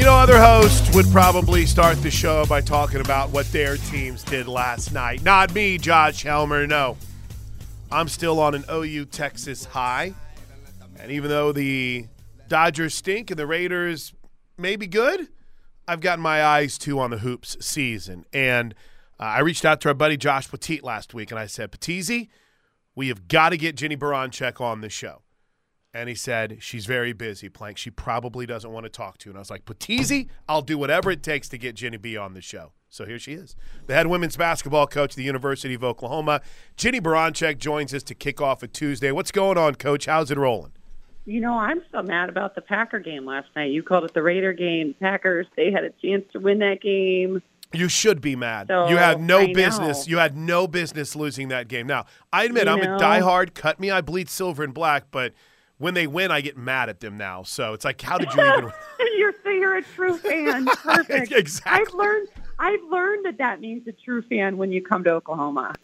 You know, other hosts would probably start the show by talking about what their teams did last night. Not me, Josh Helmer, no. I'm still on an OU Texas high. And even though the Dodgers stink and the Raiders may be good, I've gotten my eyes too on the hoops season. And uh, I reached out to our buddy Josh Petit last week and I said, Patizzi, we have got to get Jennie Baranczyk on the show. And he said, She's very busy, Plank. She probably doesn't want to talk to you. And I was like, Patizzi, I'll do whatever it takes to get Jennie B on the show. So here she is. The head women's basketball coach at the University of Oklahoma. Jennie Baranczyk joins us to kick off a Tuesday. What's going on, coach? How's it rolling? You know, I'm so mad about the Packer game last night. You called it the Raider game. Packers, they had a chance to win that game. You should be mad. So, you had no I business. know. You had no business losing that game. Now, I admit You I'm know. a diehard. Cut me, I bleed silver and black. But when they win, I get mad at them now. So it's like, how did you even? you're you're a true fan. Perfect. Exactly. I've learned I've learned that that means a true fan when you come to Oklahoma.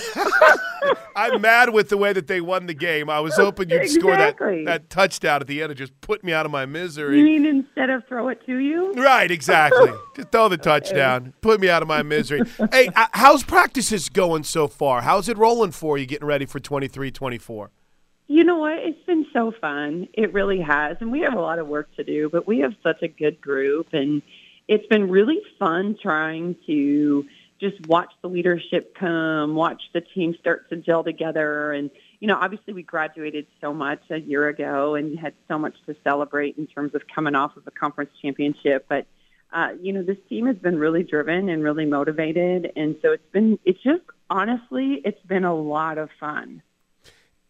I'm mad with the way that they won the game. I was hoping you'd score that that touchdown at the end and just put me out of my misery. You mean instead of throw it to you? Right, exactly. Just throw the touchdown. Put me out of my misery. hey, uh, how's practices going so far? How's it rolling for you getting ready for 23 24? You know what? It's been so fun. It really has. And we have a lot of work to do, but we have such a good group. And it's been really fun trying to just watch the leadership come, watch the team start to gel together. And, you know, obviously we graduated so much a year ago and had so much to celebrate in terms of coming off of a conference championship. But, uh, you know, this team has been really driven and really motivated. And so it's been, it's just, honestly, it's been a lot of fun.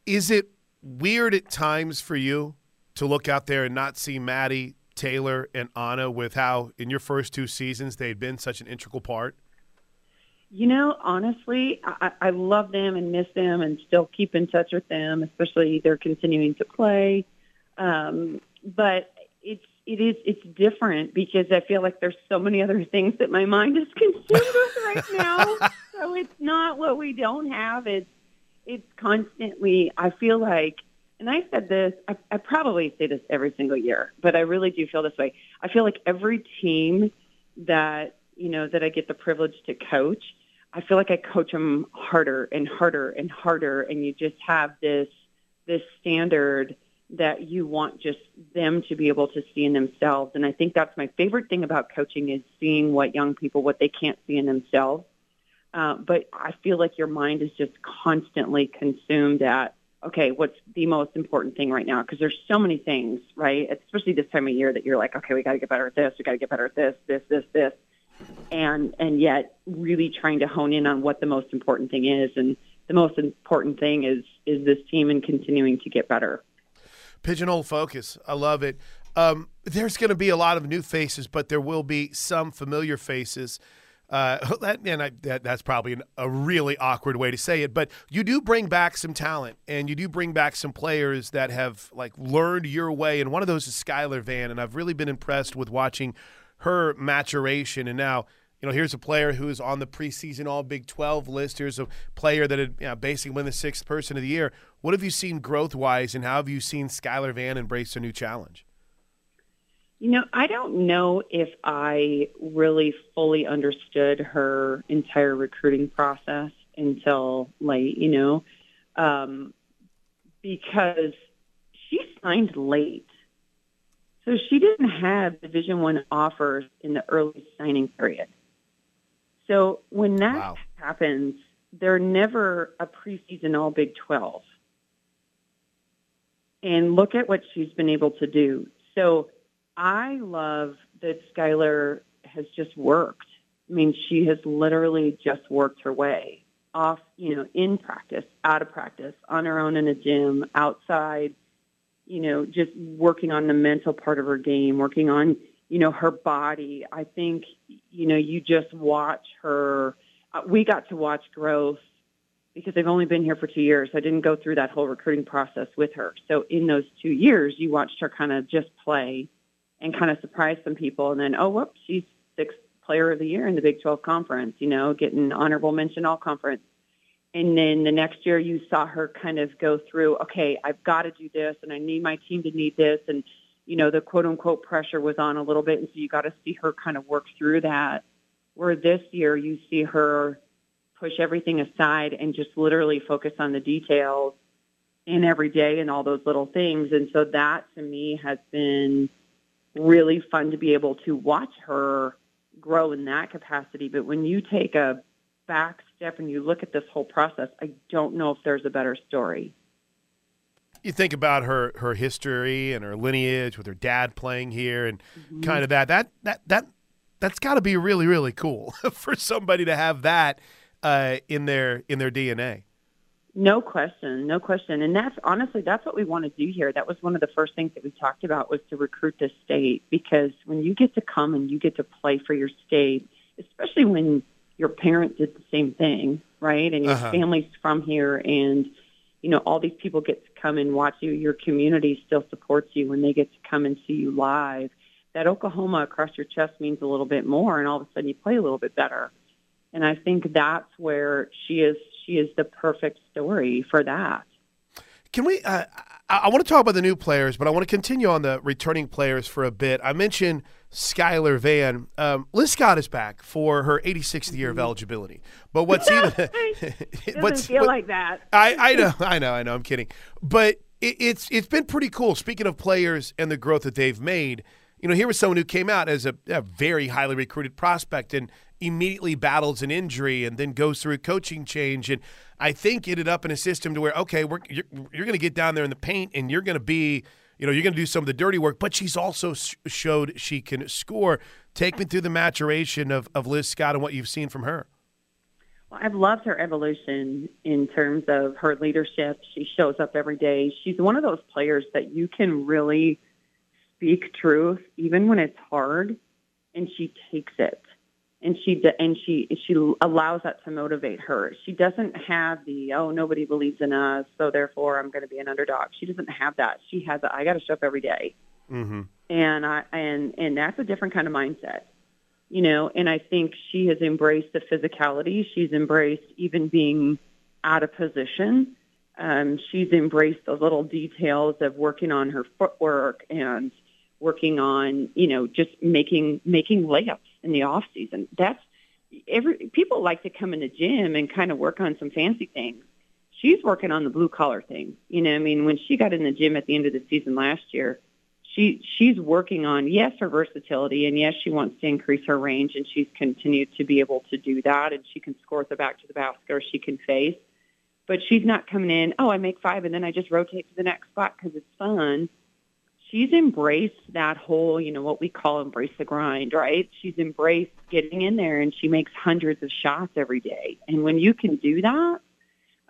Is it weird at times for you to look out there and not see Maddie, Taylor, and Anna with how in your first two seasons they've been such an integral part? You know, honestly, I, I love them and miss them and still keep in touch with them, especially they're continuing to play. Um, but it's it is it's different because I feel like there's so many other things that my mind is consumed with right now. so it's not what we don't have. It's it's constantly. I feel like, and I said this. I, I probably say this every single year, but I really do feel this way. I feel like every team that you know that I get the privilege to coach, I feel like I coach them harder and harder and harder, and you just have this this standard that you want just them to be able to see in themselves. And I think that's my favorite thing about coaching is seeing what young people what they can't see in themselves. Uh, but I feel like your mind is just constantly consumed at okay, what's the most important thing right now? Because there's so many things, right? Especially this time of year that you're like, okay, we got to get better at this, we got to get better at this, this, this, this, and and yet really trying to hone in on what the most important thing is, and the most important thing is is this team and continuing to get better. Pigeonhole focus. I love it. Um, there's going to be a lot of new faces, but there will be some familiar faces. Uh, that, and I, that, that's probably an, a really awkward way to say it, but you do bring back some talent, and you do bring back some players that have like learned your way. And one of those is Skylar Vann, and I've really been impressed with watching her maturation. And now, you know, here's a player who's on the preseason All Big 12 list. Here's a player that had you know, basically been the sixth person of the year. What have you seen growth wise, and how have you seen Skylar Vann embrace a new challenge? You know, I don't know if I really fully understood her entire recruiting process until late, you know, um, because she signed late. So she didn't have Division One offers in the early signing period. So when that Wow. happens, they're never a preseason All Big 12. And look at what she's been able to do. So I love that Skylar has just worked. I mean, she has literally just worked her way off, you know, in practice, out of practice, on her own in a gym, outside, you know, just working on the mental part of her game, working on, you know, her body. I think, you know, you just watch her. Uh, we got to watch growth because I've only been here for two years. I didn't go through that whole recruiting process with her. So in those two years, you watched her kind of just play and kind of surprise some people. And then, oh, whoops, she's sixth player of the year in the Big 12 conference, you know, getting honorable mention all conference. And then the next year you saw her kind of go through, okay, I've got to do this and I need my team to need this. And, you know, the quote unquote pressure was on a little bit. And so you got to see her kind of work through that. Where this year you see her push everything aside and just literally focus on the details in every day and all those little things. And so that to me has been really fun to be able to watch her grow in that capacity. But when you take a back step and you look at this whole process, I don't know if there's a better story you think about her her history and her lineage with her dad playing here and mm-hmm. kind of that that that that that's got to be really really cool for somebody to have that uh, in their in their DNA. No question, no question, and that's honestly that's what we want to do here. That was one of the first things that we talked about was to recruit the state because when you get to come and you get to play for your state, especially when your parents did the same thing, right, and your uh-huh. family's from here and you know, all these people get to come and watch you. Your community still supports you when they get to come and see you live. That Oklahoma across your chest means a little bit more, and all of a sudden you play a little bit better. And I think that's where she is. She is the perfect story for that. Can we? Uh, I, I want to talk about the new players, but I want to continue on the returning players for a bit. I mentioned Skylar Vann. Um, Liz Scott is back for her 86th year of mm-hmm. eligibility. But what's even it what's feel what, like that? I, I know, I know, I know. I'm kidding, but it, it's it's been pretty cool. Speaking of players and the growth that they've made, you know, here was someone who came out as a, a very highly recruited prospect and immediately battles an injury and then goes through a coaching change and I think ended up in a system to where okay, we're, you're, you're going to get down there in the paint and you're going to be you know, you're going to do some of the dirty work, but she's also showed she can score. Take me through the maturation of, of Liz Scott and what you've seen from her. Well, I've loved her evolution in terms of her leadership. She shows up every day. She's one of those players that you can really speak truth, even when it's hard, and she takes it and she and she she allows that to motivate her. She doesn't have the oh nobody believes in us, so therefore I'm going to be an underdog. She doesn't have that. She has a, I got to show up every day. Mm-hmm. and I and and that's a different kind of mindset, you know. And I think she has embraced the physicality. She's embraced even being out of position. Um, she's embraced the little details of working on her footwork and working on you know just making making layups in the off season. That's every people like to come in the gym and kind of work on some fancy things. She's working on the blue collar thing. You know, I mean, when she got in the gym at the end of the season last year, she she's working on yes her versatility and yes she wants to increase her range and she's continued to be able to do that and she can score the back to the basket or she can face. But she's not coming in. Oh, I make five and then I just rotate to the next spot because it's fun she's embraced that whole, you know, what we call embrace the grind, right? She's embraced getting in there and she makes hundreds of shots every day. And when you can do that,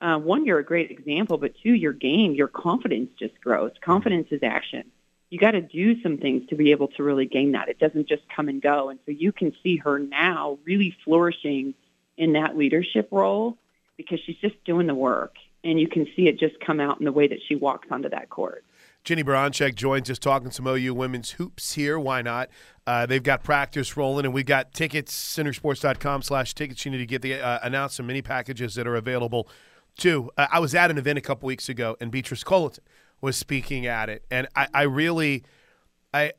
uh, one, you're a great example, but two, your game, your confidence just grows. Confidence is action. You got to do some things to be able to really gain that. It doesn't just come and go. And so you can see her now really flourishing in that leadership role because she's just doing the work. And you can see it just come out in the way that she walks onto that court. Jennie Baranczyk joins us talking some OU women's hoops here. Why not? Uh, they've got practice rolling, and we've got tickets, soonersports.com slash tickets. You need to get the uh, announce some mini packages that are available, too. Uh, I was at an event a couple weeks ago, and Beatrice Culliton was speaking at it. And I, I really – I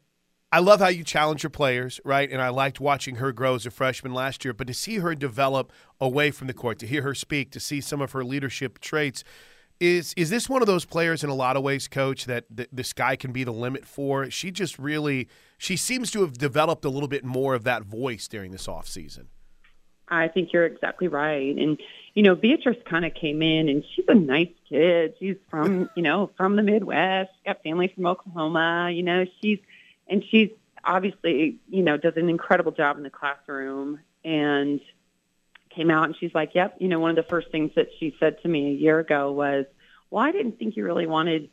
I love how you challenge your players, right? And I liked watching her grow as a freshman last year. But to see her develop away from the court, to hear her speak, to see some of her leadership traits – is is this one of those players in a lot of ways, coach, that th- sky can be the limit for? She just really she seems to have developed a little bit more of that voice during this off season. I think you're exactly right. And you know, Beatrice kind of came in and she's a nice kid. She's from, you know, from the Midwest, got family from Oklahoma, you know, she's and she's obviously, you know, does an incredible job in the classroom and came out and she's like, "Yep, you know, one of the first things that she said to me a year ago was, "Well, I didn't think you really wanted,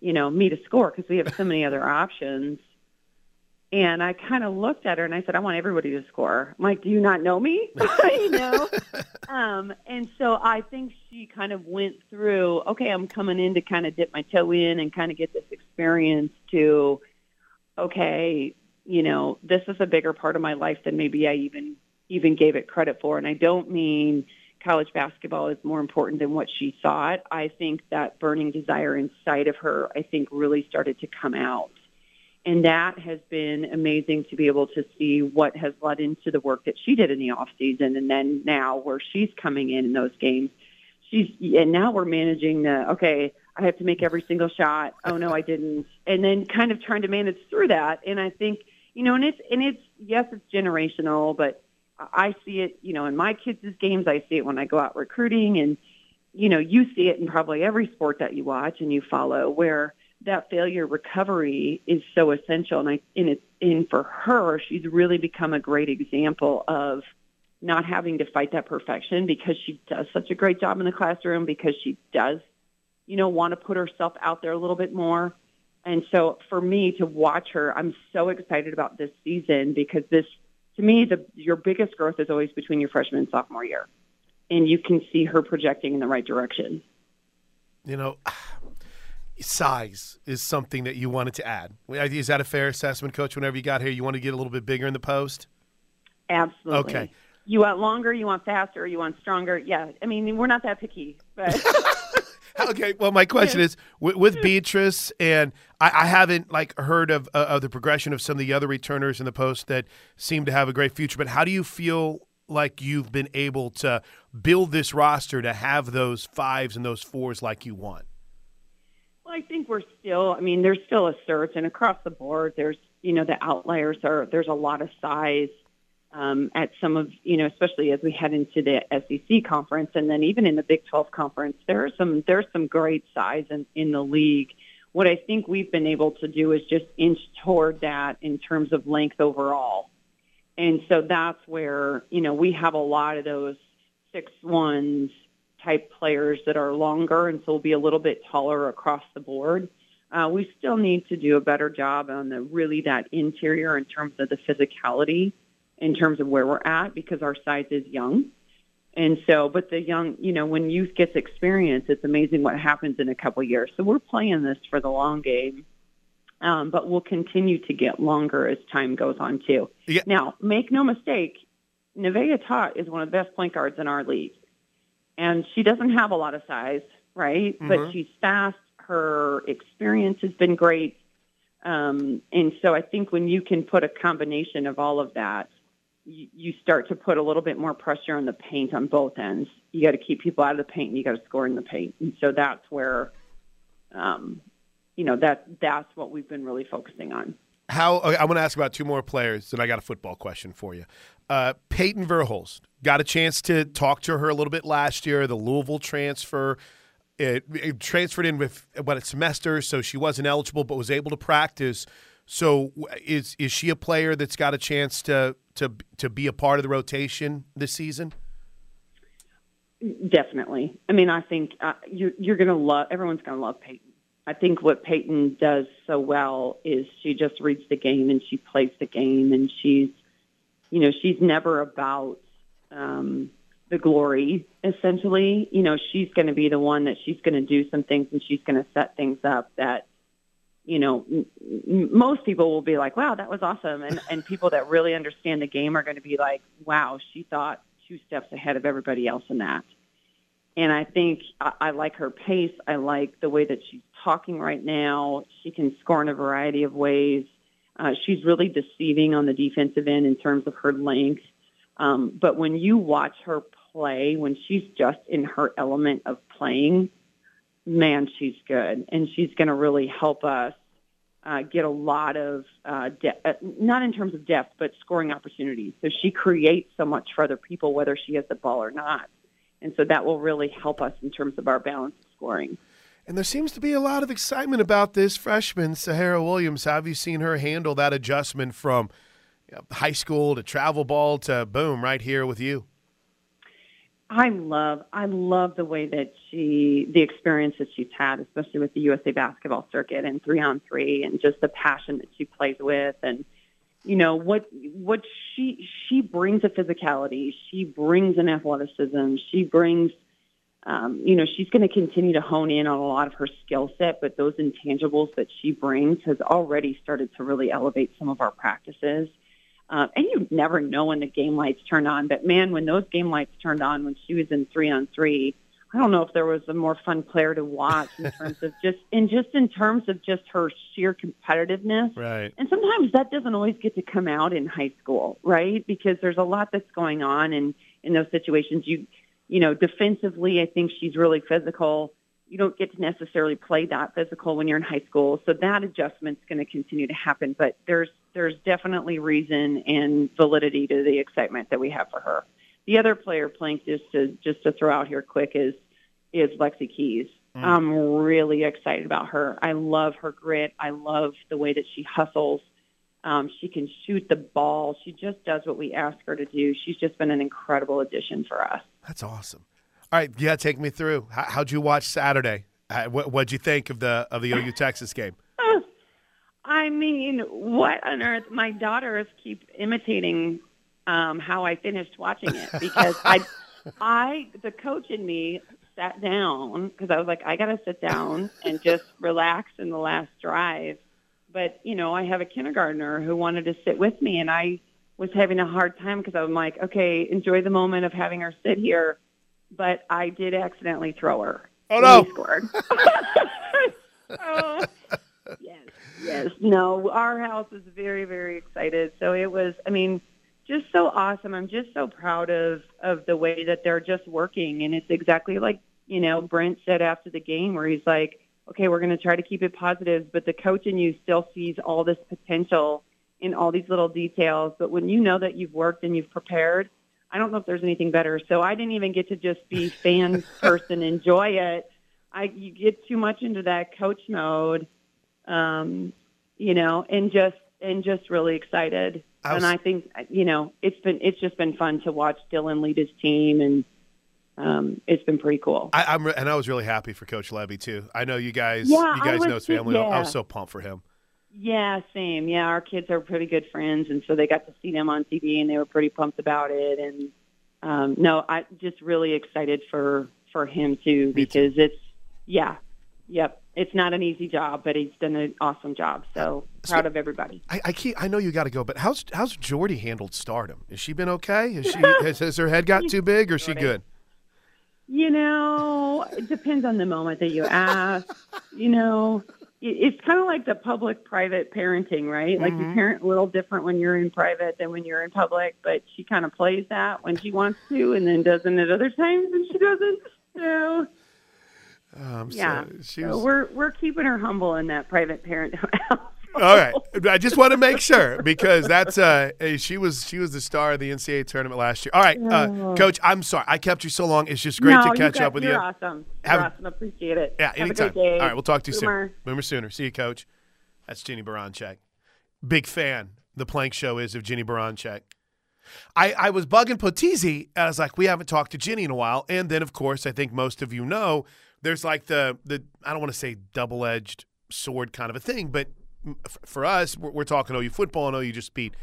you know, me to score because we have so many other options." And I kind of looked at her and I said, "I want everybody to score." I'm like, "Do you not know me?" you know. um, and so I think she kind of went through. Okay, I'm coming in to kind of dip my toe in and kind of get this experience to. Okay, you know, this is a bigger part of my life than maybe I even even gave it credit for. And I don't mean college basketball is more important than what she thought. I think that burning desire inside of her, I think, really started to come out. And that has been amazing to be able to see what has led into the work that she did in the off season, and then now where she's coming in in those games. She's and now we're managing the okay. I have to make every single shot. Oh no, I didn't. And then kind of trying to manage through that. And I think you know, and it's and it's yes, it's generational, but I see it. You know, in my kids' games, I see it when I go out recruiting, and you know, you see it in probably every sport that you watch and you follow where that failure recovery is so essential. And I, and it's, and for her, she's really become a great example of not having to fight that perfection because she does such a great job in the classroom because she does, you know, want to put herself out there a little bit more. And so for me to watch her, I'm so excited about this season because this, to me, the, your biggest growth is always between your freshman and sophomore year. And you can see her projecting in the right direction. You know, size is something that you wanted to add. Is that a fair assessment, Coach? Whenever you got here, you want to get a little bit bigger in the post? Absolutely. Okay. You want longer, you want faster, you want stronger. Yeah. I mean, we're not that picky, but. okay. Well, my question is with, with Beatrice, and I, I, haven't like heard of uh, of the progression of some of the other returners in the post that seem to have a great future. But how do you feel like you've been able to build this roster to have those fives and those fours like you want? Well, I think we're still. I mean, there's still a surge, and across the board, there's you know the outliers are. There's a lot of size um, at some of you know, especially as we head into the SEC conference, and then even in the Big 12 conference, there are some there's some great size in, in the league. What I think we've been able to do is just inch toward that in terms of length overall, and so that's where you know we have a lot of those six ones type players that are longer and so will be a little bit taller across the board. Uh, we still need to do a better job on the really that interior in terms of the physicality, in terms of where we're at because our size is young. And so, but the young, you know, when youth gets experience, it's amazing what happens in a couple years. So we're playing this for the long game, um, but we'll continue to get longer as time goes on too. Yeah. Now, make no mistake, Nevaeh Tot is one of the best point guards in our league and she doesn't have a lot of size, right? Mm-hmm. But she's fast. Her experience has been great. Um, and so I think when you can put a combination of all of that, you, start to put a little bit more pressure on the paint on both ends. You got to keep people out of the paint, and you got to score in the paint. And so that's where, um, you know, that that's what we've been really focusing on. How I want to ask about two more players, and I got a football question for you. Uh, Peyton Verhulst got a chance to talk to her a little bit last year. The Louisville transfer. It, it, transferred in with what a semester, so she wasn't eligible, but was able to practice. So, is is she a player that's got a chance to to to be a part of the rotation this season? Definitely. I mean, I think uh, you, you're going to love. Everyone's going to love Peyton. I think what Peyton does so well is she just reads the game and she plays the game, and she's you know, she's never about um, the glory, essentially. You know, she's going to be the one that she's going to do some things and she's going to set things up that, you know, m- most people will be like, wow, that was awesome. And, and people that really understand the game are going to be like, wow, she thought two steps ahead of everybody else in that. And I think I, I like her pace. I like the way that she's talking right now. She can score in a variety of ways. Uh, she's really deceiving on the defensive end in terms of her length. Um, but when you watch her play, when she's just in her element of playing, man, she's good. And she's going to really help us uh, get a lot of, uh, de- uh, not in terms of depth, but scoring opportunities. So she creates so much for other people, whether she has the ball or not. And so that will really help us in terms of our balance of scoring. And there seems to be a lot of excitement about this freshman, Sahara Williams. Have you seen her handle that adjustment from you know, high school to travel ball to boom, right here with you? I love, I love the way that she, the experience that she's had, especially with the USA basketball circuit and three on three, and just the passion that she plays with, and you know what, what she she brings a physicality, she brings an athleticism, she brings um, you know, she's going to continue to hone in on a lot of her skill set, but those intangibles that she brings has already started to really elevate some of our practices. Uh, and you never know when the game lights turn on, but man, when those game lights turned on when she was in three on three, I don't know if there was a more fun player to watch in terms of just and just in terms of just her sheer competitiveness. Right. And sometimes that doesn't always get to come out in high school, right? Because there's a lot that's going on and in those situations you you know, defensively I think she's really physical. You don't get to necessarily play that physical when you're in high school. So that adjustment's going to continue to happen, but there's there's definitely reason and validity to the excitement that we have for her. The other player playing just to just to throw out here quick is is Lexy Keys. Mm. I'm really excited about her. I love her grit. I love the way that she hustles. Um, she can shoot the ball. She just does what we ask her to do. She's just been an incredible addition for us. That's awesome. All right, yeah, take me through. How, would you watch Saturday? what would you think of the of the OU Texas game? I mean, what on earth? My daughters keep imitating um, how I finished watching it because I, I, the coach in me sat down because I was like, I got to sit down and just relax in the last drive. But you know, I have a kindergartner who wanted to sit with me, and I was having a hard time because I'm like, okay, enjoy the moment of having her sit here. But I did accidentally throw her. Oh no! We scored. oh, yes, yes. No, our house is very, very excited. So it was. I mean just so awesome. I'm just so proud of of the way that they're just working, and it's exactly like you know Brent said after the game, where he's like, "Okay, we're going to try to keep it positive, but the coach in you still sees all this potential in all these little details. But when you know that you've worked and you've prepared, I don't know if there's anything better. So I didn't even get to just be fan person, enjoy it. I you get too much into that coach mode, um, you know, and just and just really excited I was, and I think you know it's been it's just been fun to watch Dillon lead his team, and um, it's been pretty cool. I, am and I was really happy for Coach Lebby too. I know you guys, yeah, you guys know his family. Yeah. I was so pumped for him. Yeah, same. Yeah, our kids are pretty good friends, and so they got to see them on TV, and they were pretty pumped about it. And um, no, I just really excited for for him too because too. it's yeah, yep it's not an easy job, but he's done an awesome job. So proud so, of everybody. I, I keep, I know you got to go, but how's how's Jordy handled stardom? Has she been okay? Has she has, has her head got too big, or is she good? You know, it depends on the moment that you ask. you know, it's kind of like the public-private parenting, right? Like mm-hmm. you parent a little different when you're in private than when you're in public, but she kind of plays that when she wants to, and then doesn't at other times and she doesn't. So um, yeah, so was... so we're we're keeping her humble in that private parent house. All right, I just want to make sure because that's uh she was she was the star of the NCAA tournament last year. All right, uh. Coach, I'm sorry I kept you so long. It's just great no, to catch up with you're you. Awesome, you're Have, awesome. Appreciate it. Yeah, Have anytime. All right, we'll talk to you Boomer. soon. Boomer Sooner. See you, Coach. That's Jennie Baranczyk. Big fan. The Plank Show is of Jennie Baranczyk. I, I was bugging Potizzi. I was like, we haven't talked to Jennie in a while. And then, of course, I think most of you know there's like the the I don't want to say double edged sword kind of a thing, but for us, we're, we're talking OU football and OU just beat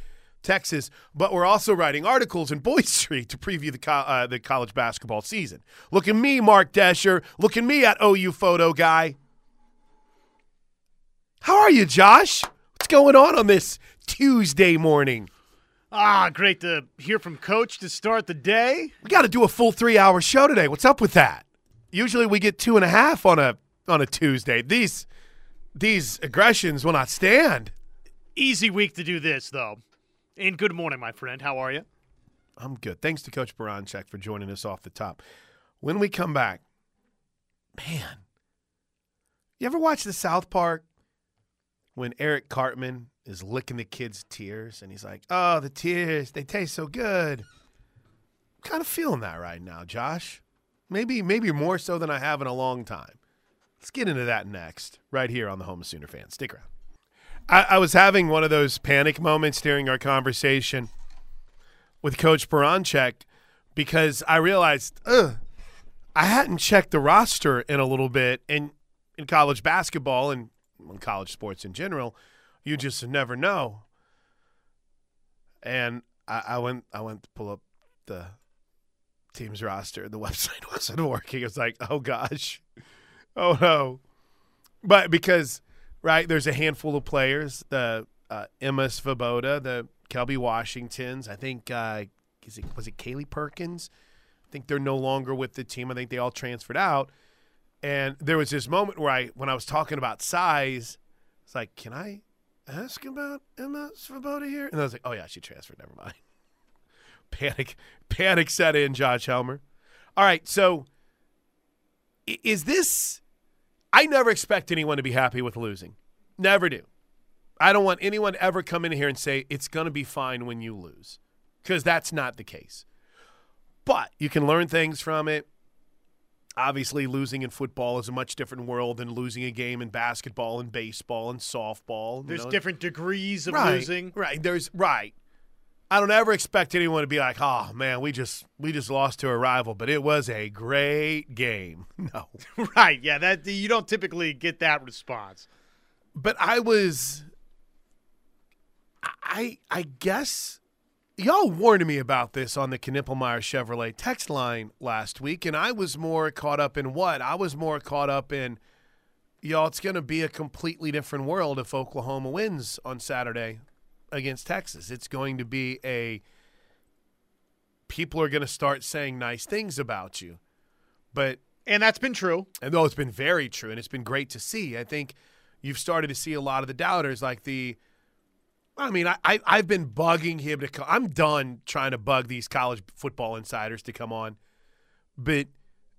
Texas, but we're also writing articles in Boyd Street to preview the co- uh, the college basketball season. Look at me, Mark Desher. Look at me at OU photo guy. How are you, Josh? What's going on on this Tuesday morning? Ah, great to hear from Coach to start the day. We got to do a full three hour show today. What's up with that? usually we get two and a half on a on a Tuesday. These these aggressions will not stand. Easy week to do this though. And good morning, my friend. How are you? I'm good. Thanks to Coach Baranczyk for joining us off the top. When we come back, man, you ever watch the South Park when Eric Cartman is licking the kid's tears and he's like, "Oh, the tears, they taste so good." I'm kind of feeling that right now, Josh. Maybe maybe more so than I have in a long time. Let's get into that next, right here on the Home of Sooner Fans. Stick around. I, I was having one of those panic moments during our conversation with Coach Baranczyk because I realized, ugh, I hadn't checked the roster in a little bit. And in college basketball and college sports in general, you just never know. And I, I went I went to pull up the team's roster. The website wasn't working. It was like, oh gosh, oh no. But because right, there's a handful of players. The uh, Emma Svoboda, the Kelby Washingtons. I think uh, is it was it Kaylee Perkins I think they're no longer with the team. I think they all transferred out. And there was this moment where I, when I was talking about size, it's like, can I ask about Emma Svoboda here? And I was like, oh yeah, she transferred. Never mind. panic, panic set in. Josh Helmer. All right, so is this? I never expect anyone to be happy with losing. Never do. I don't want anyone to ever come in here and say it's going to be fine when you lose, because that's not the case. But you can learn things from it. Obviously, losing in football is a much different world than losing a game in basketball and baseball and softball. There's know? different degrees of right, losing. Right. There's right. I don't ever expect anyone to be like, "Oh man, we just we just lost to a rival, but it was a great game." No. right. Yeah. That you don't typically get that response. But I was. I I guess y'all warned me about this on the Knippelmeyer Chevrolet text line last week, and I was more caught up in what? I was more caught up in, y'all, it's going to be a completely different world if Oklahoma wins on Saturday against Texas. It's going to be a, people are going to start saying nice things about you. But, and that's been true. And though it's been very true, and it's been great to see, I think you've started to see a lot of the doubters, like the, I mean, I, I I've been bugging him to come. I'm done trying to bug these college football insiders to come on, but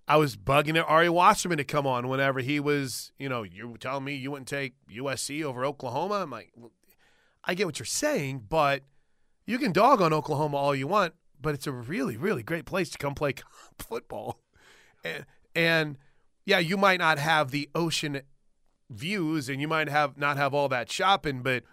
I was bugging Ari Wasserman to come on whenever he was. You know, you were telling me you wouldn't take USC over Oklahoma. I'm like, well, I get what you're saying, but you can dog on Oklahoma all you want, but it's a really really great place to come play football, and and yeah, you might not have the ocean views, and you might have not have all that shopping, but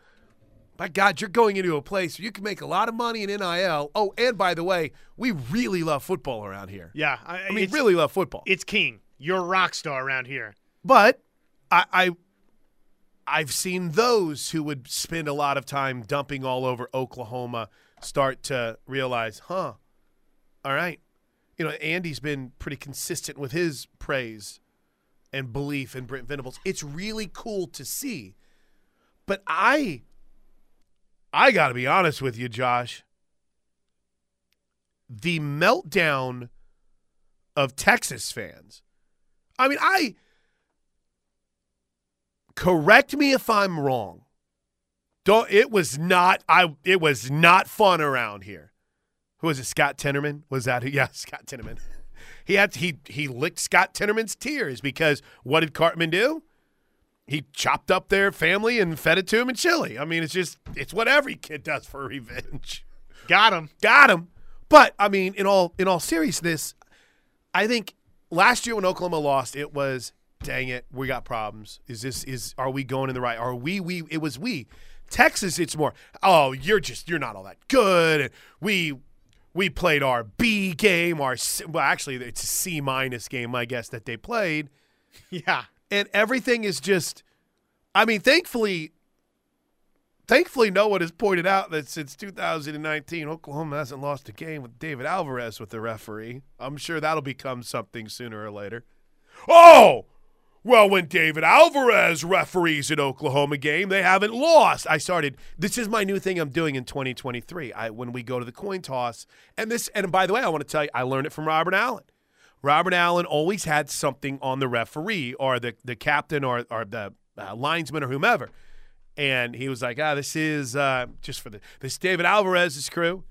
by God, you're going into a place where you can make a lot of money in NIL. Oh, and by the way, we really love football around here. Yeah, I, I mean, really love football. It's king. You're a rock star around here. But I, I, I've seen those who would spend a lot of time dumping all over Oklahoma start to realize, huh? All right, you know, Andy's been pretty consistent with his praise and belief in Brent Venables. It's really cool to see. But I I got to be honest with you, Josh. The meltdown of Texas fans. I mean, I correct me if I'm wrong. Don't it was not I it was not fun around here. Who was it? Scott Tenorman? Was that who? Yeah, Scott Tenorman. He had he he licked Scott Tenorman's tears because what did Cartman do? he chopped up their family and fed it to him in chili. I mean, it's just it's what every kid does for revenge. Got him. Got him. But I mean, in all in all seriousness, I think last year when Oklahoma lost, it was dang it, we got problems. Is this is are we going in the right? Are we we it was we. Texas, it's more, oh, you're just you're not all that good. And we we played our B game, our well, actually it's a C minus game, I guess, that they played. Yeah and everything is just I mean, thankfully thankfully no one has pointed out that since 2019 Oklahoma hasn't lost a game with David Alvarez with the referee. I'm sure that'll become something sooner or later. Oh, well, when David Alvarez referees an Oklahoma game, they haven't lost. I started. This is my new thing I'm doing in 2023. I when we go to the coin toss, and this, and by the way, I want to tell you, I learned it from Robert Allen. Robert Allen always had something on the referee or the, the captain or, or the uh, linesman or whomever. And he was like, ah, this is uh, just for the this David Alvarez's crew.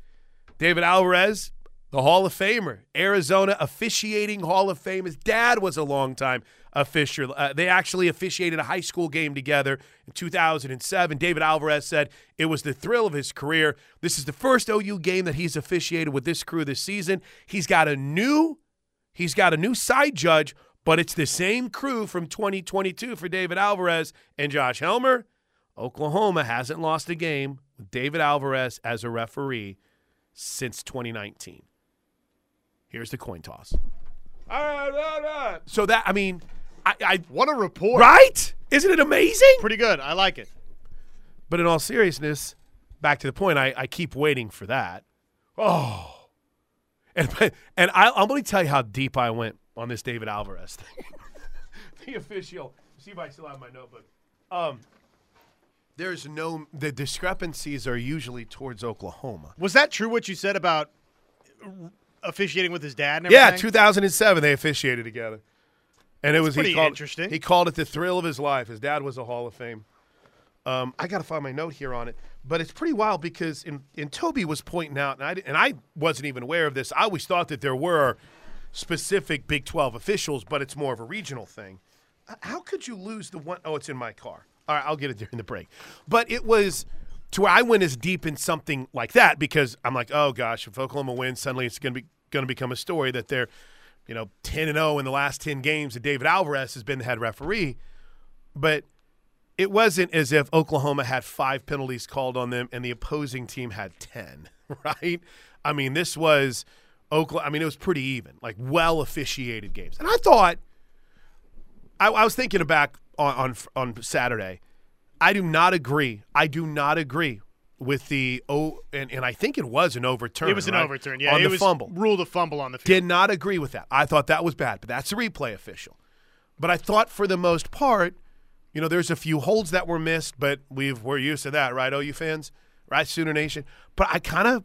David Alvarez, the Hall of Famer, Arizona officiating Hall of Fame. His dad was a longtime official. Uh, they actually officiated a high school game together in 2007. David Alvarez said it was the thrill of his career. This is the first OU game that he's officiated with this crew this season. He's got a new He's got a new side judge, but it's the same crew from 2022 for David Alvarez and Josh Helmer. Oklahoma hasn't lost a game with David Alvarez as a referee since 2019. Here's the coin toss. All right, all right. So that I mean, I, I what a report, right? Isn't it amazing? Pretty good. I like it. But in all seriousness, back to the point, I, I keep waiting for that. Oh, and and I, am going to tell you how deep I went on this David Alvarez thing. the official. See if I still have my notebook. Um, there's no the discrepancies are usually towards Oklahoma. Was that true? What you said about officiating with his dad and Yeah, 2007 they officiated together, and it was pretty he called, interesting. He called it the thrill of his life. His dad was a Hall of Fame. Um, I got to find my note here on it, but it's pretty wild because in, and Toby was pointing out, and I and I wasn't even aware of this. I always thought that there were specific Big 12 officials, but it's more of a regional thing. How could you lose the one oh it's in my car. All right, I'll get it during the break. But it was to where I went as deep in something like that because I'm like, oh gosh, if Oklahoma wins, suddenly it's going to be going to become a story that they're, you know, 10 and 0 in the last 10 games, and David Alvarez has been the head referee. But it wasn't as if Oklahoma had five penalties called on them and the opposing team had 10, right? I mean, this was Oklahoma. I mean, it was pretty even, like well officiated games. And I thought, I, I was thinking back on, on on Saturday. I do not agree. I do not agree with the oh, and, and I think it was an overturn. It was an right? overturn. Yeah, on it the was fumble. ruled a fumble on the field. Did not agree with that. I thought that was bad, but that's the replay official. But I thought for the most part, you know, there's a few holds that were missed, but we've we're used to that, right? OU fans, right? Sooner Nation. But I kind of,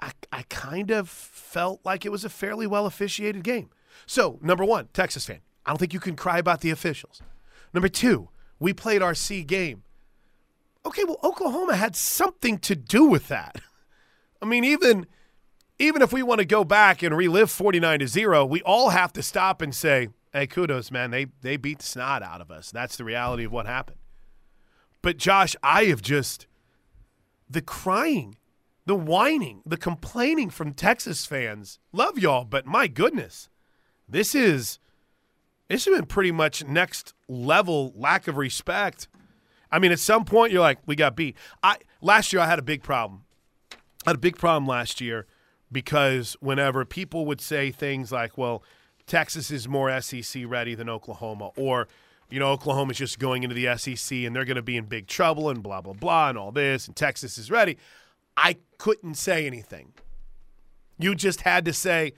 I I kind of felt like it was a fairly well officiated game. So number one, Texas fan, I don't think you can cry about the officials. Number two, we played our C game. Okay, well, Oklahoma had something to do with that. I mean, even even if we want to go back and relive 49 to 0, we all have to stop and say, hey, kudos, man. They, they beat the snot out of us. That's the reality of what happened. But, Josh, I have just the crying, the whining, the complaining from Texas fans. Love y'all, but my goodness, this is this has been pretty much next level lack of respect. I mean, at some point you're like, we got beat. I last year I had a big problem. I had a big problem last year because whenever people would say things like, well, Texas is more SEC ready than Oklahoma, or, you know, Oklahoma's just going into the SEC and they're going to be in big trouble and blah, blah, blah, and all this, and Texas is ready, I couldn't say anything. You just had to say,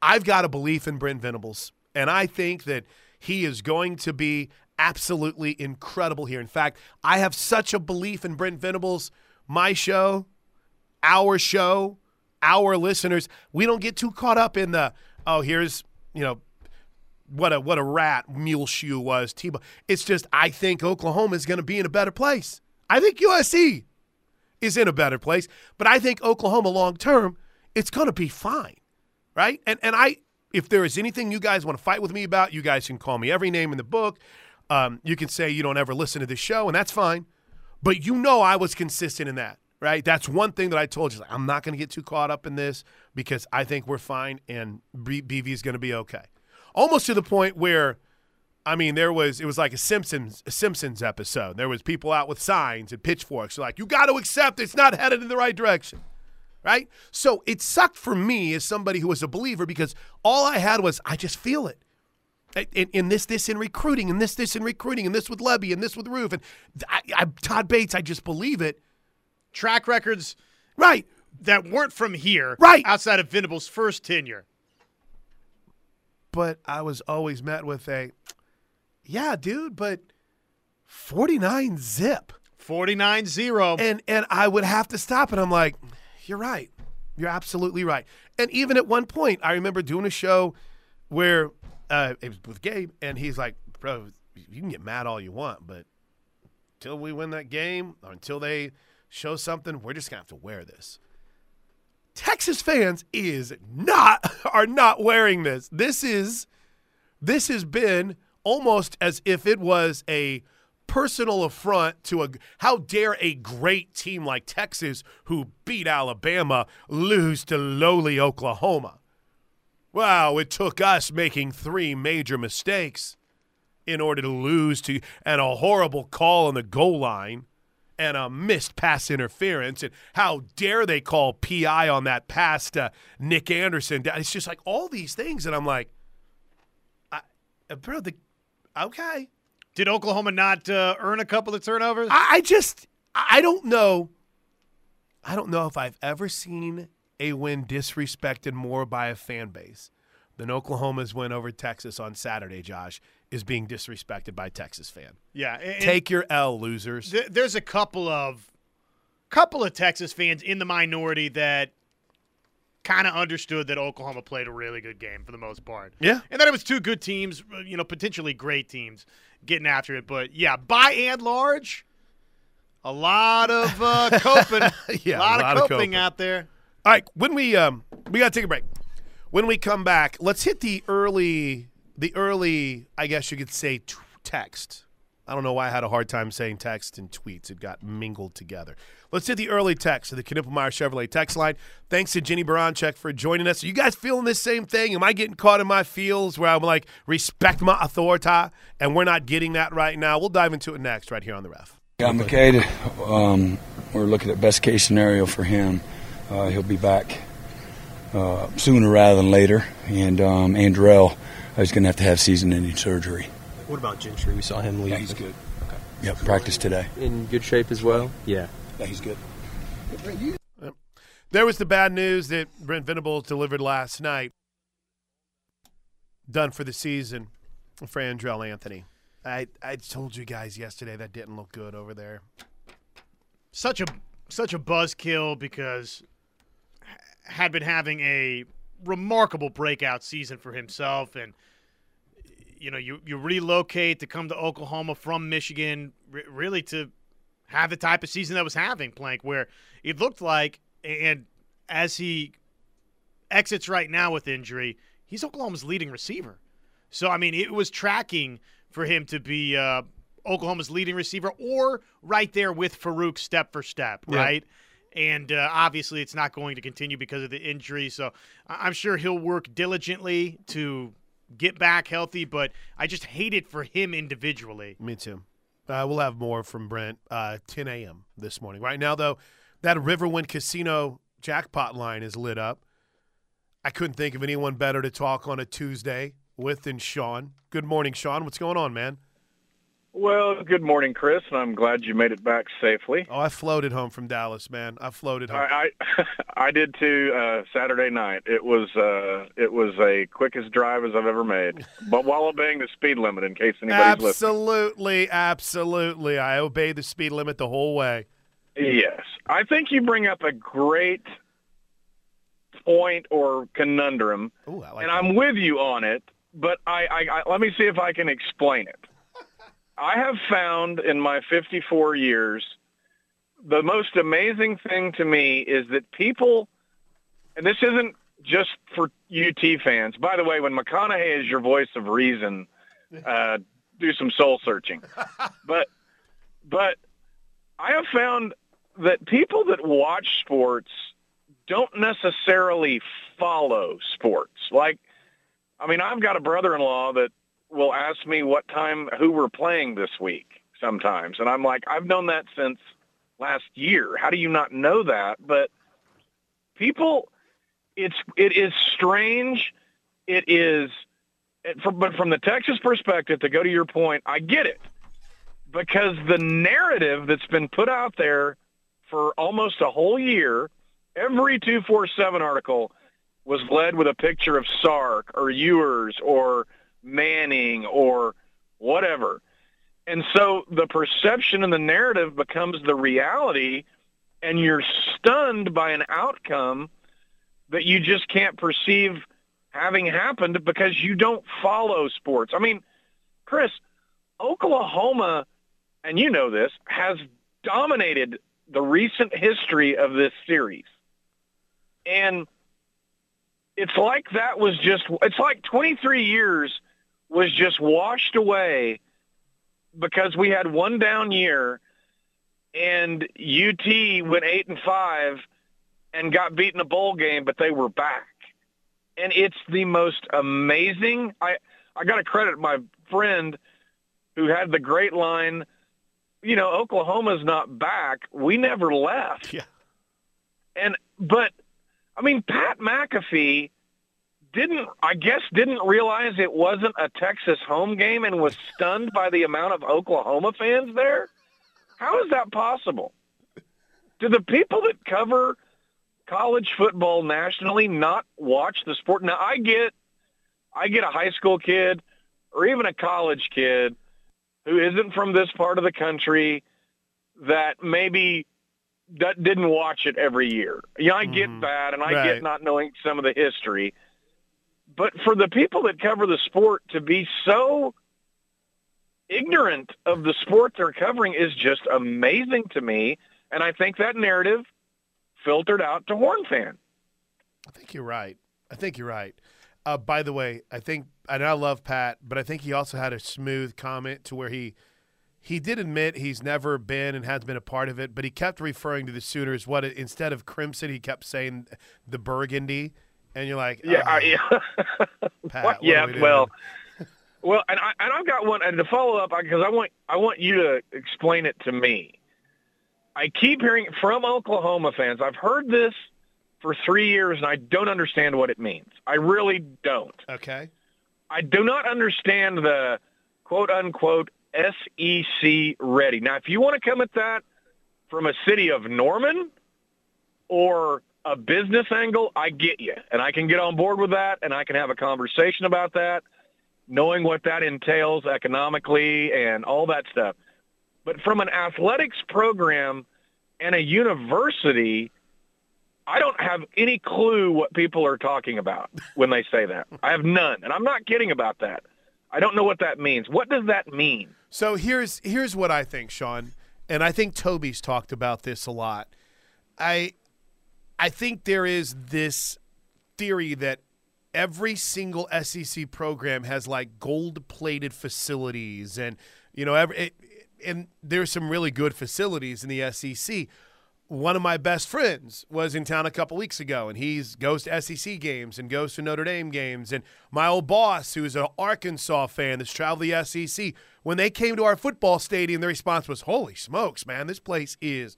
I've got a belief in Brent Venables, and I think that he is going to be absolutely incredible here. In fact, I have such a belief in Brent Venables, my show, our show, our listeners, we don't get too caught up in the oh, here's you know what a what a rat Muleshoe was. Tebow. It's just I think Oklahoma is going to be in a better place. I think USC is in a better place, but I think Oklahoma long term, it's going to be fine, right? And and I, if there is anything you guys want to fight with me about, you guys can call me every name in the book. Um, you can say you don't ever listen to this show, and that's fine. But you know I was consistent in that right? That's one thing that I told you. Like, I'm not going to get too caught up in this because I think we're fine and BV is going to be okay. Almost to the point where, I mean, there was it was like a Simpsons a Simpsons episode. There was people out with signs and pitchforks, like you got to accept it's not headed in the right direction, right? So it sucked for me as somebody who was a believer because all I had was I just feel it. In, in this, this in recruiting, and this, this in recruiting, and this with Lebby, and this with Roof, and I, I, Todd Bates, I just believe it. Track records Right. that weren't from here, Right. outside of Venables' first tenure. But I was always met with a, yeah, dude, but 49 zip. 49 0. And and I would have to stop and I'm like, you're right. You're absolutely right. And even at one point, I remember doing a show where uh, it was with Gabe, and he's like, bro, you can get mad all you want, but until we win that game or until they show something, we're just gonna have to wear this. Texas fans is not are not wearing this. This is this has been almost as if it was a personal affront to a how dare a great team like Texas who beat Alabama lose to lowly Oklahoma. Wow, it took us making three major mistakes in order to lose to and a horrible call on the goal line and a missed pass interference. And how dare they call PI on that pass to Nick Anderson? It's just like all these things. And I'm like, I, uh, bro, the, okay. Did Oklahoma not uh, earn a couple of turnovers? I, I just, I don't know. I don't know if I've ever seen a win disrespected more by a fan base than Oklahoma's win over Texas on Saturday, Josh, is being disrespected by Texas fan. yeah. Take your L, losers. th- there's a couple of couple of Texas fans in the minority that kind of understood that Oklahoma played a really good game for the most part. Yeah. And that it was two good teams, you know, potentially great teams getting after it. But yeah, by and large, a lot of uh, coping. Yeah, a lot, a lot of of coping coping. out there. All right, when we um we got to take a break. When we come back, let's hit the early the early I guess you could say t- text. I don't know why I had a hard time saying text and tweets. It got mingled together. Let's hit the early text of the Knippelmeyer Chevrolet text line. Thanks to Jennie Baranczyk for joining us. Are you guys feeling this same thing? Am I getting caught in my feels where I'm like, respect my authority, and we're not getting that right now? We'll dive into it next right here on the ref. Got McKay. Um, we're looking at best case scenario for him. Uh, he'll be back uh, sooner rather than later. And um, Andrel is going to have to have season-ending surgery. What about Gentry? We saw him leave. Yeah, he's good. Yep, practice today. In good shape as well. Yeah. Yeah, he's good. There was the bad news that Brent Venables delivered last night. Done for the season for Andrel Anthony. I, I told you guys yesterday that didn't look good over there. Such a such a buzzkill because had been having a remarkable breakout season for himself. And you know you, you relocate to come to oklahoma from michigan r- really to have the type of season that was having plank where it looked like and as he exits right now with injury he's oklahoma's leading receiver. So i mean it was tracking for him to be uh, oklahoma's leading receiver or right there with Farooq step for step Yeah. And uh, obviously it's not going to continue because of the injury. So I'm sure he'll work diligently to get back healthy, but I just hate it for him individually. Me too. Uh, we'll have more from Brent uh, 10 a.m. this morning. Right now, though, that Riverwind Casino jackpot line is lit up. I couldn't think of anyone better to talk on a Tuesday with than Sean. Good morning, Sean. What's going on, man? Well, good morning, Chris, and I'm glad you made it back safely. Oh, I floated home from Dallas, man. I floated home. I I, I did too. Uh, Saturday night, it was uh, it was a quickest drive as I've ever made, but while obeying the speed limit. In case anybody's listening. Absolutely, absolutely. I obeyed the speed limit the whole way. Yes, I think you bring up a great point or conundrum, Ooh, I like and that. I'm with you on it. But I, I, I let me see if I can explain it. I have found in my 54 years the most amazing thing to me is that people, and this isn't just for UT fans. By the way, when McConaughey is your voice of reason, uh, do some soul searching. but, but I have found that people that watch sports don't necessarily follow sports. Like, I mean, I've got a brother-in-law that will ask me what time who we're playing this week sometimes, and I'm like, I've known that since last year. How do you not know that? But people, it's it is strange. It is, it, from, but from the Texas perspective, to go to your point, I get it because the narrative that's been put out there for almost a whole year, every two four seven article was led with a picture of Sark or Ewers or Manning or whatever. And so the perception and the narrative becomes the reality, and you're stunned by an outcome that you just can't perceive having happened because you don't follow sports. I mean, Chris, Oklahoma, and you know this, has dominated the recent history of this series. And it's like that was just, it's like 23 years was just washed away because we had one down year and UT went eight and five and got beat in a bowl game, but they were back. And it's the most amazing. I, I got to credit my friend who had the great line, you know, Oklahoma's not back. We never left. Yeah. And, but, I mean, Pat McAfee didn't, I guess, didn't realize it wasn't a Texas home game and was stunned by the amount of Oklahoma fans there. How is that possible? Do the people that cover college football nationally not watch the sport? Now, I get, I get a high school kid or even a college kid who isn't from this part of the country that maybe that didn't watch it every year. Yeah, I get Mhm. that, and I Right. get not knowing some of the history. But for the people that cover the sport to be so ignorant of the sport they're covering is just amazing to me. And I think that narrative filtered out to Horn fan. I think you're right. I think you're right. Uh, by the way, I think and I love Pat, but I think he also had a smooth comment to where he he did admit he's never been and has been a part of it, but he kept referring to the Sooners. What instead of crimson, he kept saying the burgundy, and you're like, Yeah, "Oh, I, yeah. Pat, yeah, we doing?" well, well, and I and I've got one, and to follow up because I want I want you to explain it to me. I keep hearing from Oklahoma fans. I've heard this for three years, and I don't understand what it means. I really don't. okay, I do not understand the quote unquote SEC ready. Now, if you want to come at that from a city of Norman or a business angle, I get you. And I can get on board with that and I can have a conversation about that, knowing what that entails economically and all that stuff. But from an athletics program and a university, I don't have any clue what people are talking about when they say that. I have none. And I'm not kidding about that. I don't know what that means. What does that mean? So here's here's what I think, Sean, and I think Toby's talked about this a lot. I I think there is this theory that every single SEC program has like gold-plated facilities, and you know, every, it, and there's some really good facilities in the SEC. One of my best friends was in town a couple weeks ago, and he goes to SEC games and goes to Notre Dame games. And my old boss, who's an Arkansas fan that's traveled the SEC, when they came to our football stadium, the response was, "Holy smokes, man! This place is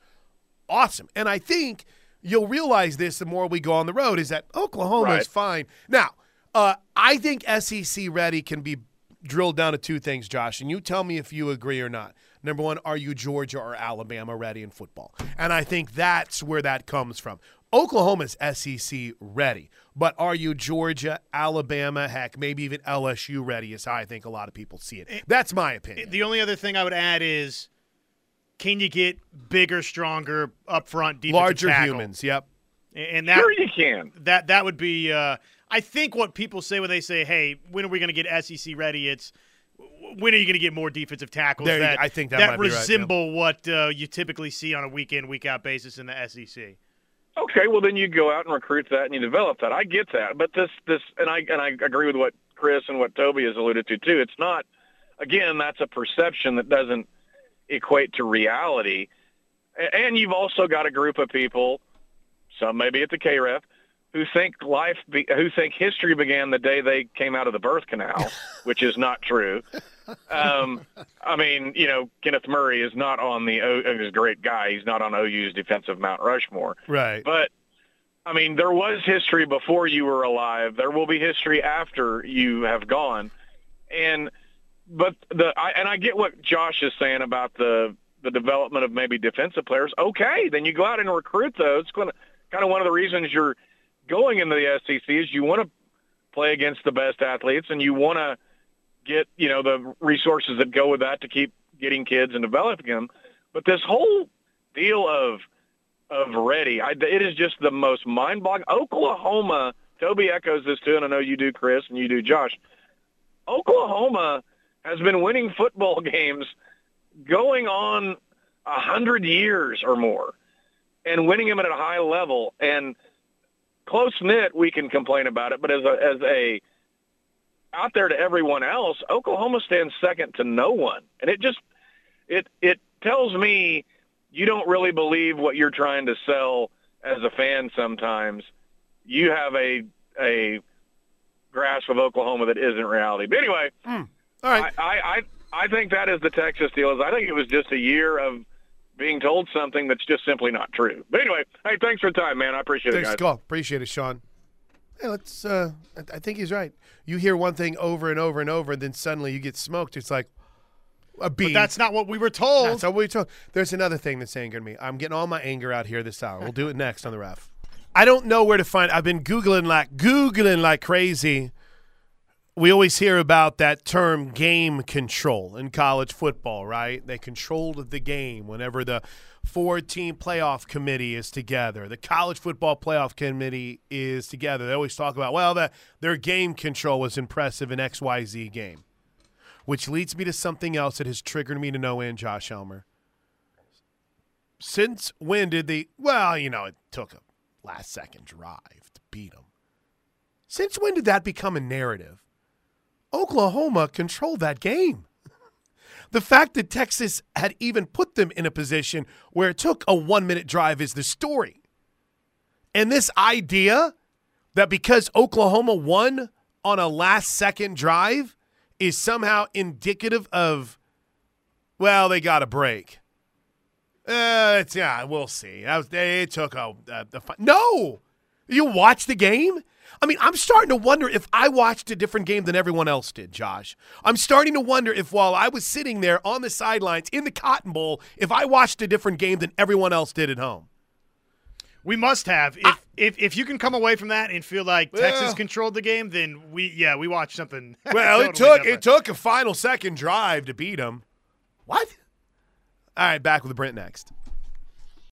awesome." And I think you'll realize this the more we go on the road is that Oklahoma Right. is fine. Now, uh, I think SEC ready can be drilled down to two things, Josh, and you tell me if you agree or not. Number one, are you Georgia or Alabama ready in football? And I think that's where that comes from. Oklahoma's SEC ready, but are you Georgia, Alabama, heck, maybe even LSU ready? Is how I think a lot of people see it. That's my opinion. The only other thing I would add is, can you get bigger, stronger, up front, defensive Larger tackle? humans, yep. and that Sure you can. that that would be. Uh, I think what people say when they say, "Hey, when are we going to get SEC ready?" It's when are you going to get more defensive tackles There that I think that might be right, yeah. resemble what uh, you typically see on a week in, week out basis in the SEC. Okay, well then you go out and recruit that and you develop that. I get that, but this this and I and I agree with what Chris and what Toby has alluded to too. It's not again that's a perception that doesn't equate to reality. And you've also got a group of people, some maybe at the KREF, who think life be, who think history began the day they came out of the birth canal, which is not true. Um, I mean, you know, Kenneth Murray is not on the O. He's a great guy. He's not on OU's defensive Mount Rushmore. Right. But I mean, there was history before you were alive. There will be history after you have gone. And but the I, and I get what Josh is saying about the the development of maybe defensive players. Okay, then you go out and recruit those. It's gonna, kind of one of the reasons you're going into the SEC is you want to play against the best athletes and you want to get you know the resources that go with that to keep getting kids and developing them. But this whole deal of of ready, I, it is just the most mind-boggling. Oklahoma, Toby echoes this too, and I know you do, Chris, and you do, Josh. Oklahoma has been winning football games going on a hundred years or more, and winning them at a high level. And close knit, we can complain about it, but as a as a out there to everyone else, Oklahoma stands second to no one, and it just it it tells me you don't really believe what you're trying to sell as a fan. Sometimes you have a a grasp of Oklahoma that isn't reality. But anyway, hmm. All right. I, I, I I think that is the Texas deal. Is I think it was just a year of being told something that's just simply not true. But anyway, hey, thanks for the time, man. I appreciate Thanks it, for guys. the call. Appreciate it, Sean. Hey, let's. Uh, I- I think he's right. You hear one thing over and over and over, and then suddenly you get smoked. It's like a bean. But that's not what we were told. That's what we told. There's another thing that's angering me. I'm getting all my anger out here this hour. We'll do it next on the ref. I don't know where to find. I've been googling like googling like crazy. We always hear about that term game control in college football, right? They controlled the game whenever the four team playoff committee is together. The college football playoff committee is together. They always talk about, well, the, their game control was impressive in XYZ game, which leads me to something else that has triggered me to no end, Josh Elmer. Since when did the, well, you know, it took a last second drive to beat them. Since when did that become a narrative? Oklahoma controlled that game. The fact that Texas had even put them in a position where it took a one minute drive is the story. And this idea that because Oklahoma won on a last second drive is somehow indicative of, well, they got a break. Uh, it's, yeah, we'll see. That was, it took a, a, a no. You watch the game. I mean, I'm starting to wonder if I watched a different game than everyone else did, Josh. I'm starting to wonder if while I was sitting there on the sidelines in the Cotton Bowl, if I watched a different game than everyone else did at home. We must have. If I, if, if you can come away from that and feel like well, Texas controlled the game, then we yeah we watched something. Well, totally it took different. it took a final second drive to beat them. What? All right, back with Brent next.